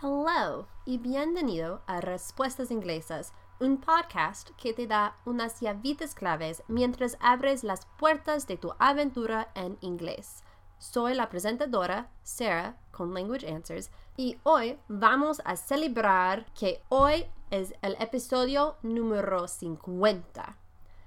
Hello y bienvenido a Respuestas Inglesas, un podcast que te da unas llavitas claves mientras abres las puertas de tu aventura en inglés. Soy la presentadora Sarah con Language Answers y hoy vamos a celebrar que hoy es el episodio número 50.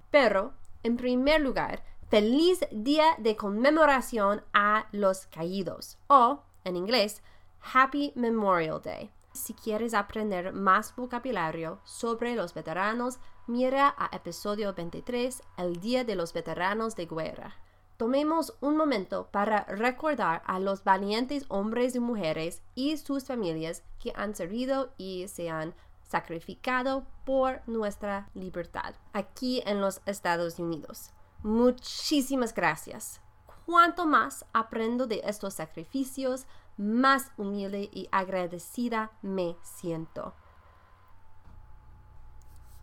Pero, en primer lugar, feliz día de conmemoración a los caídos o, en inglés, Happy Memorial Day. Si quieres aprender más vocabulario sobre los veteranos, mira a episodio 23, el Día de los Veteranos de Guerra. Tomemos un momento para recordar a los valientes hombres y mujeres y sus familias que han servido y se han sacrificado por nuestra libertad aquí en los Estados Unidos. Muchísimas gracias. Cuanto más aprendo de estos sacrificios, más humilde y agradecida me siento.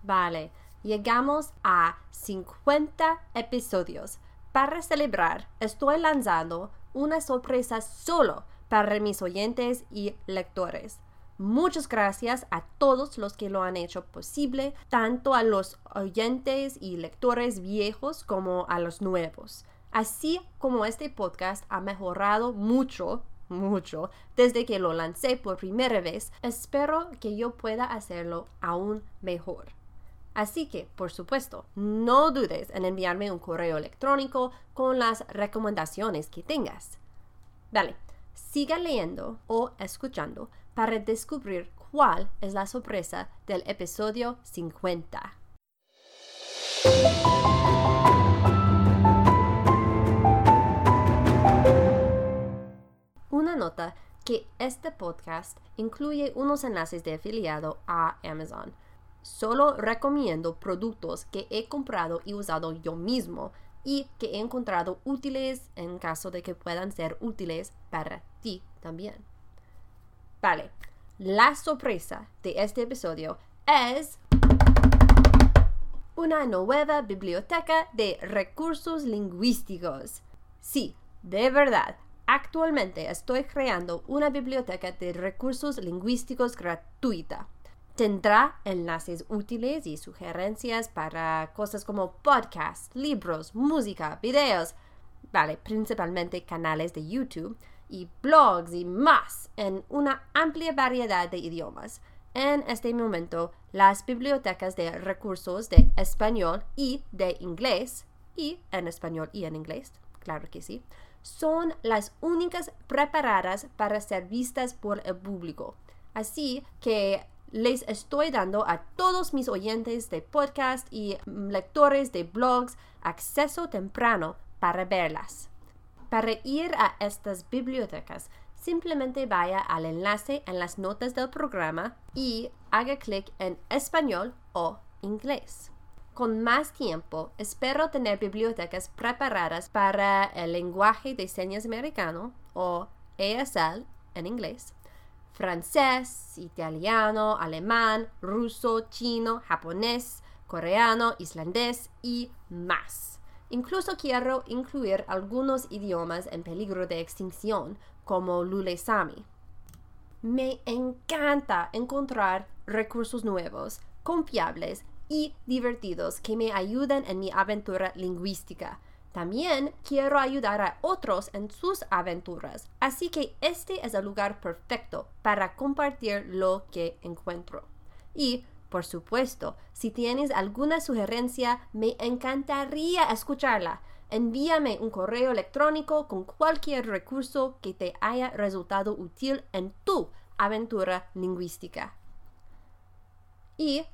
Vale, llegamos a 50 episodios. Para celebrar, estoy lanzando una sorpresa solo para mis oyentes y lectores. Muchas gracias a todos los que lo han hecho posible, tanto a los oyentes y lectores viejos como a los nuevos. Así como este podcast ha mejorado mucho mucho desde que lo lancé por primera vez, espero que yo pueda hacerlo aún mejor. Así que, por supuesto, no dudes en enviarme un correo electrónico con las recomendaciones que tengas. Dale, siga leyendo o escuchando para descubrir cuál es la sorpresa del episodio 50. Este podcast incluye unos enlaces de afiliado a Amazon. Solo recomiendo productos que he comprado y usado yo mismo y que he encontrado útiles en caso de que puedan ser útiles para ti también. Vale, la sorpresa de este episodio es una nueva biblioteca de recursos lingüísticos. Sí, de verdad, Actualmente estoy creando una biblioteca de recursos lingüísticos gratuita. Tendrá enlaces útiles y sugerencias para cosas como podcasts, libros, música, videos, vale, principalmente canales de YouTube y blogs y más en una amplia variedad de idiomas. En este momento, las bibliotecas de recursos de español y de inglés, y en español y en inglés, claro que sí, son las únicas preparadas para ser vistas por el público. Así que les estoy dando a todos mis oyentes de podcast y lectores de blogs acceso temprano para verlas. Para ir a estas bibliotecas, simplemente vaya al enlace en las notas del programa y haga clic en español o inglés con más tiempo, espero tener bibliotecas preparadas para el lenguaje de señas americano o ESL en inglés, francés, italiano, alemán, ruso, chino, japonés, coreano, islandés y más. Incluso quiero incluir algunos idiomas en peligro de extinción, como Lule Sami. Me encanta encontrar recursos nuevos, confiables y divertidos que me ayuden en mi aventura lingüística. También quiero ayudar a otros en sus aventuras, así que este es el lugar perfecto para compartir lo que encuentro. Y, por supuesto, si tienes alguna sugerencia, me encantaría escucharla. Envíame un correo electrónico con cualquier recurso que te haya resultado útil en tu aventura lingüística. Y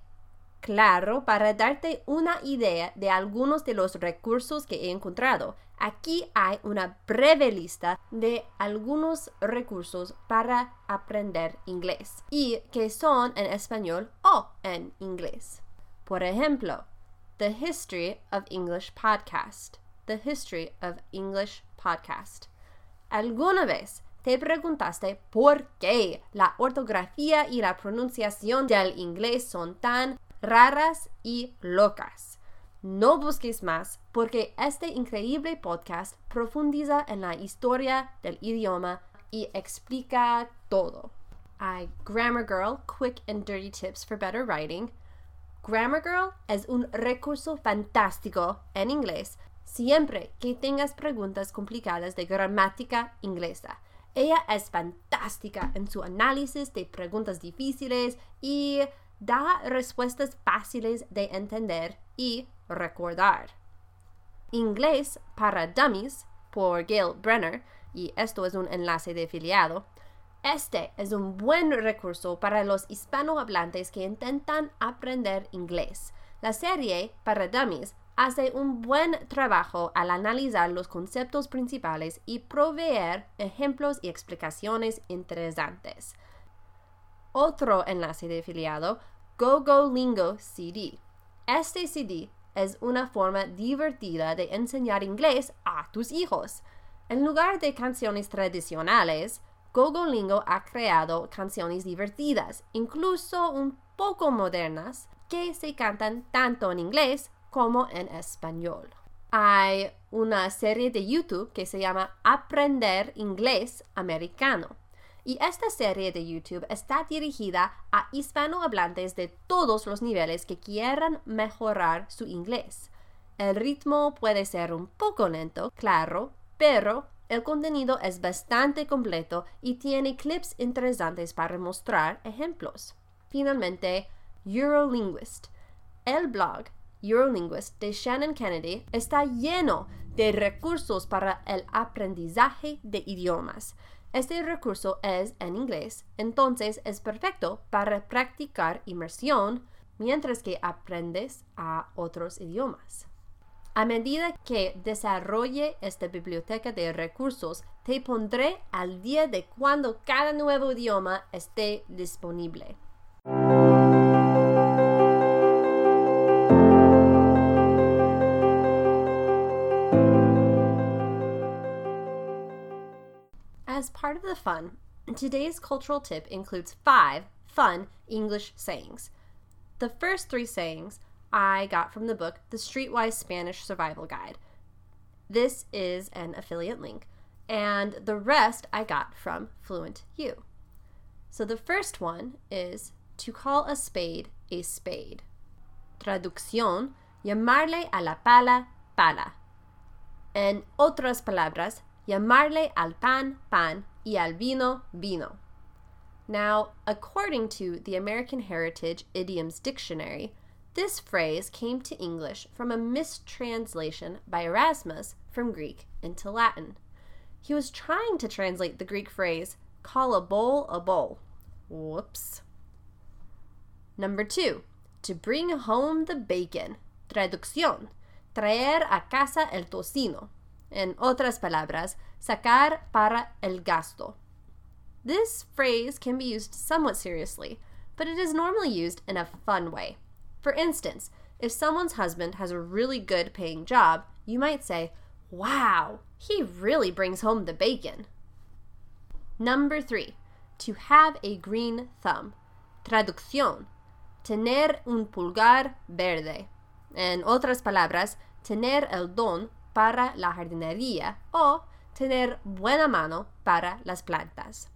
Claro, para darte una idea de algunos de los recursos que he encontrado, aquí hay una breve lista de algunos recursos para aprender inglés y que son en español o en inglés. Por ejemplo, The History of English Podcast. The History of English Podcast. ¿Alguna vez te preguntaste por qué la ortografía y la pronunciación del inglés son tan raras y locas. No busques más porque este increíble podcast profundiza en la historia del idioma y explica todo. by Grammar Girl Quick and Dirty Tips for Better Writing. Grammar Girl es un recurso fantástico en inglés siempre que tengas preguntas complicadas de gramática inglesa. Ella es fantástica en su análisis de preguntas difíciles y da respuestas fáciles de entender y recordar. Inglés para Dummies por Gail Brenner, y esto es un enlace de afiliado. Este es un buen recurso para los hispanohablantes que intentan aprender inglés. La serie para Dummies hace un buen trabajo al analizar los conceptos principales y proveer ejemplos y explicaciones interesantes. Otro enlace de afiliado, GoGoLingo CD. Este CD es una forma divertida de enseñar inglés a tus hijos. En lugar de canciones tradicionales, GoGoLingo ha creado canciones divertidas, incluso un poco modernas, que se cantan tanto en inglés como en español. Hay una serie de YouTube que se llama Aprender Inglés Americano. Y esta serie de YouTube está dirigida a hispanohablantes de todos los niveles que quieran mejorar su inglés. El ritmo puede ser un poco lento, claro, pero el contenido es bastante completo y tiene clips interesantes para mostrar ejemplos. Finalmente, Eurolinguist. El blog Eurolinguist de Shannon Kennedy está lleno de recursos para el aprendizaje de idiomas. Este recurso es en inglés, entonces es perfecto para practicar inmersión mientras que aprendes a otros idiomas. A medida que desarrolle esta biblioteca de recursos, te pondré al día de cuando cada nuevo idioma esté disponible. As part of the fun, today's cultural tip includes five fun English sayings. The first three sayings I got from the book The Streetwise Spanish Survival Guide. This is an affiliate link, and the rest I got from Fluent U. So the first one is to call a spade a spade. Traducción, llamarle a la pala pala. En otras palabras, llamarle al pan pan y al vino vino. Now, according to the American Heritage Idioms Dictionary, this phrase came to English from a mistranslation by Erasmus from Greek into Latin. He was trying to translate the Greek phrase, call a bowl a bowl. Whoops. Number two, to bring home the bacon. Traducción, traer a casa el tocino. En otras palabras, sacar para el gasto. This phrase can be used somewhat seriously, but it is normally used in a fun way. For instance, if someone's husband has a really good paying job, you might say, Wow, he really brings home the bacon. Number three, to have a green thumb. Traducción, tener un pulgar verde. En otras palabras, tener el don para la jardinería o tener buena mano para las plantas.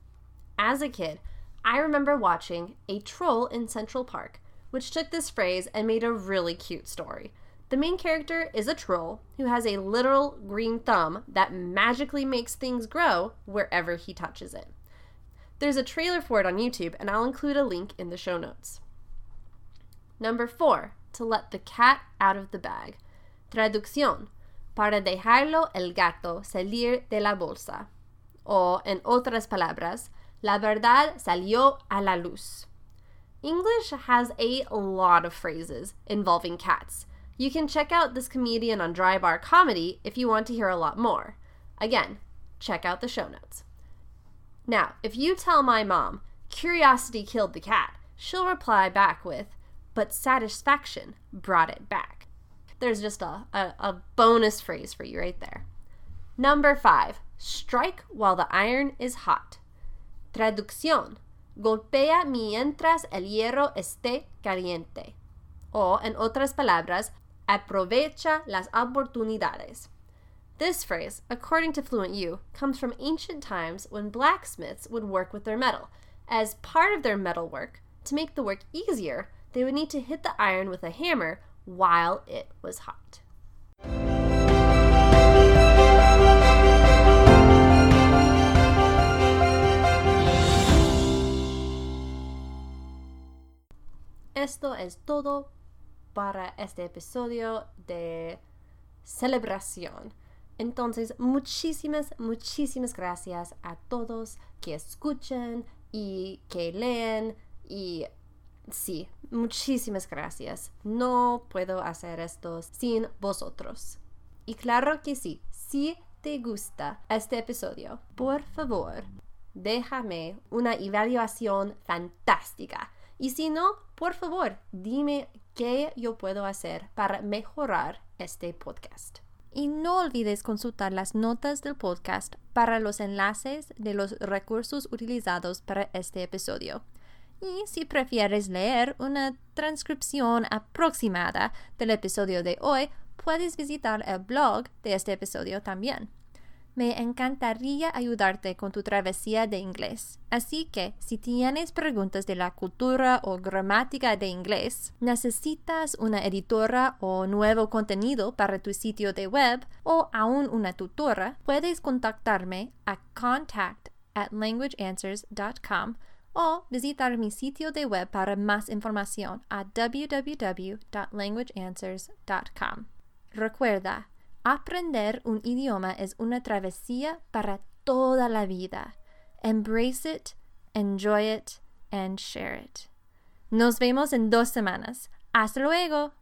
As a kid, I remember watching A Troll in Central Park, which took this phrase and made a really cute story. The main character is a troll who has a literal green thumb that magically makes things grow wherever he touches it. There's a trailer for it on YouTube, and I'll include a link in the show notes. Number four, to let the cat out of the bag. Traducción, para dejarlo el gato salir de la bolsa. O, en otras palabras, la verdad salió a la luz. English has a lot of phrases involving cats. You can check out this comedian on Dry Bar Comedy if you want to hear a lot more. Again, check out the show notes. Now, if you tell my mom, curiosity killed the cat, she'll reply back with, but satisfaction brought it back. There's just a, a, a bonus phrase for you right there. Number five, strike while the iron is hot. Traducción, golpea mientras el hierro esté caliente. O, en otras palabras, aprovecha las oportunidades. This phrase, according to Fluent U, comes from ancient times when blacksmiths would work with their metal, As part of their metal work, to make the work easier, they would need to hit the iron with a hammer while it was hot. Esto es todo para este episodio de celebración. Entonces, muchísimas, muchísimas gracias a todos que escuchan y que leen y sí, muchísimas gracias. No puedo hacer esto sin vosotros. Y claro que sí, si te gusta este episodio, por favor, déjame una evaluación fantástica. Y si no, por favor, dime qué yo puedo hacer para mejorar este podcast. Y no olvides consultar las notas del podcast para los enlaces de los recursos utilizados para este episodio. Y si prefieres leer una transcripción aproximada del episodio de hoy, puedes visitar el blog de este episodio también. Me encantaría ayudarte con tu travesía de inglés. Así que si tienes preguntas de la cultura o gramática de inglés, necesitas una editora o nuevo contenido para tu sitio de web o aún una tutora, puedes contactarme a contact at languageanswers.com o visitar mi sitio de web para más información a www.languageanswers.com. Recuerda, Aprender un idioma es una travesía para toda la vida. Embrace it, enjoy it, and share it. Nos vemos en dos semanas. Hasta luego.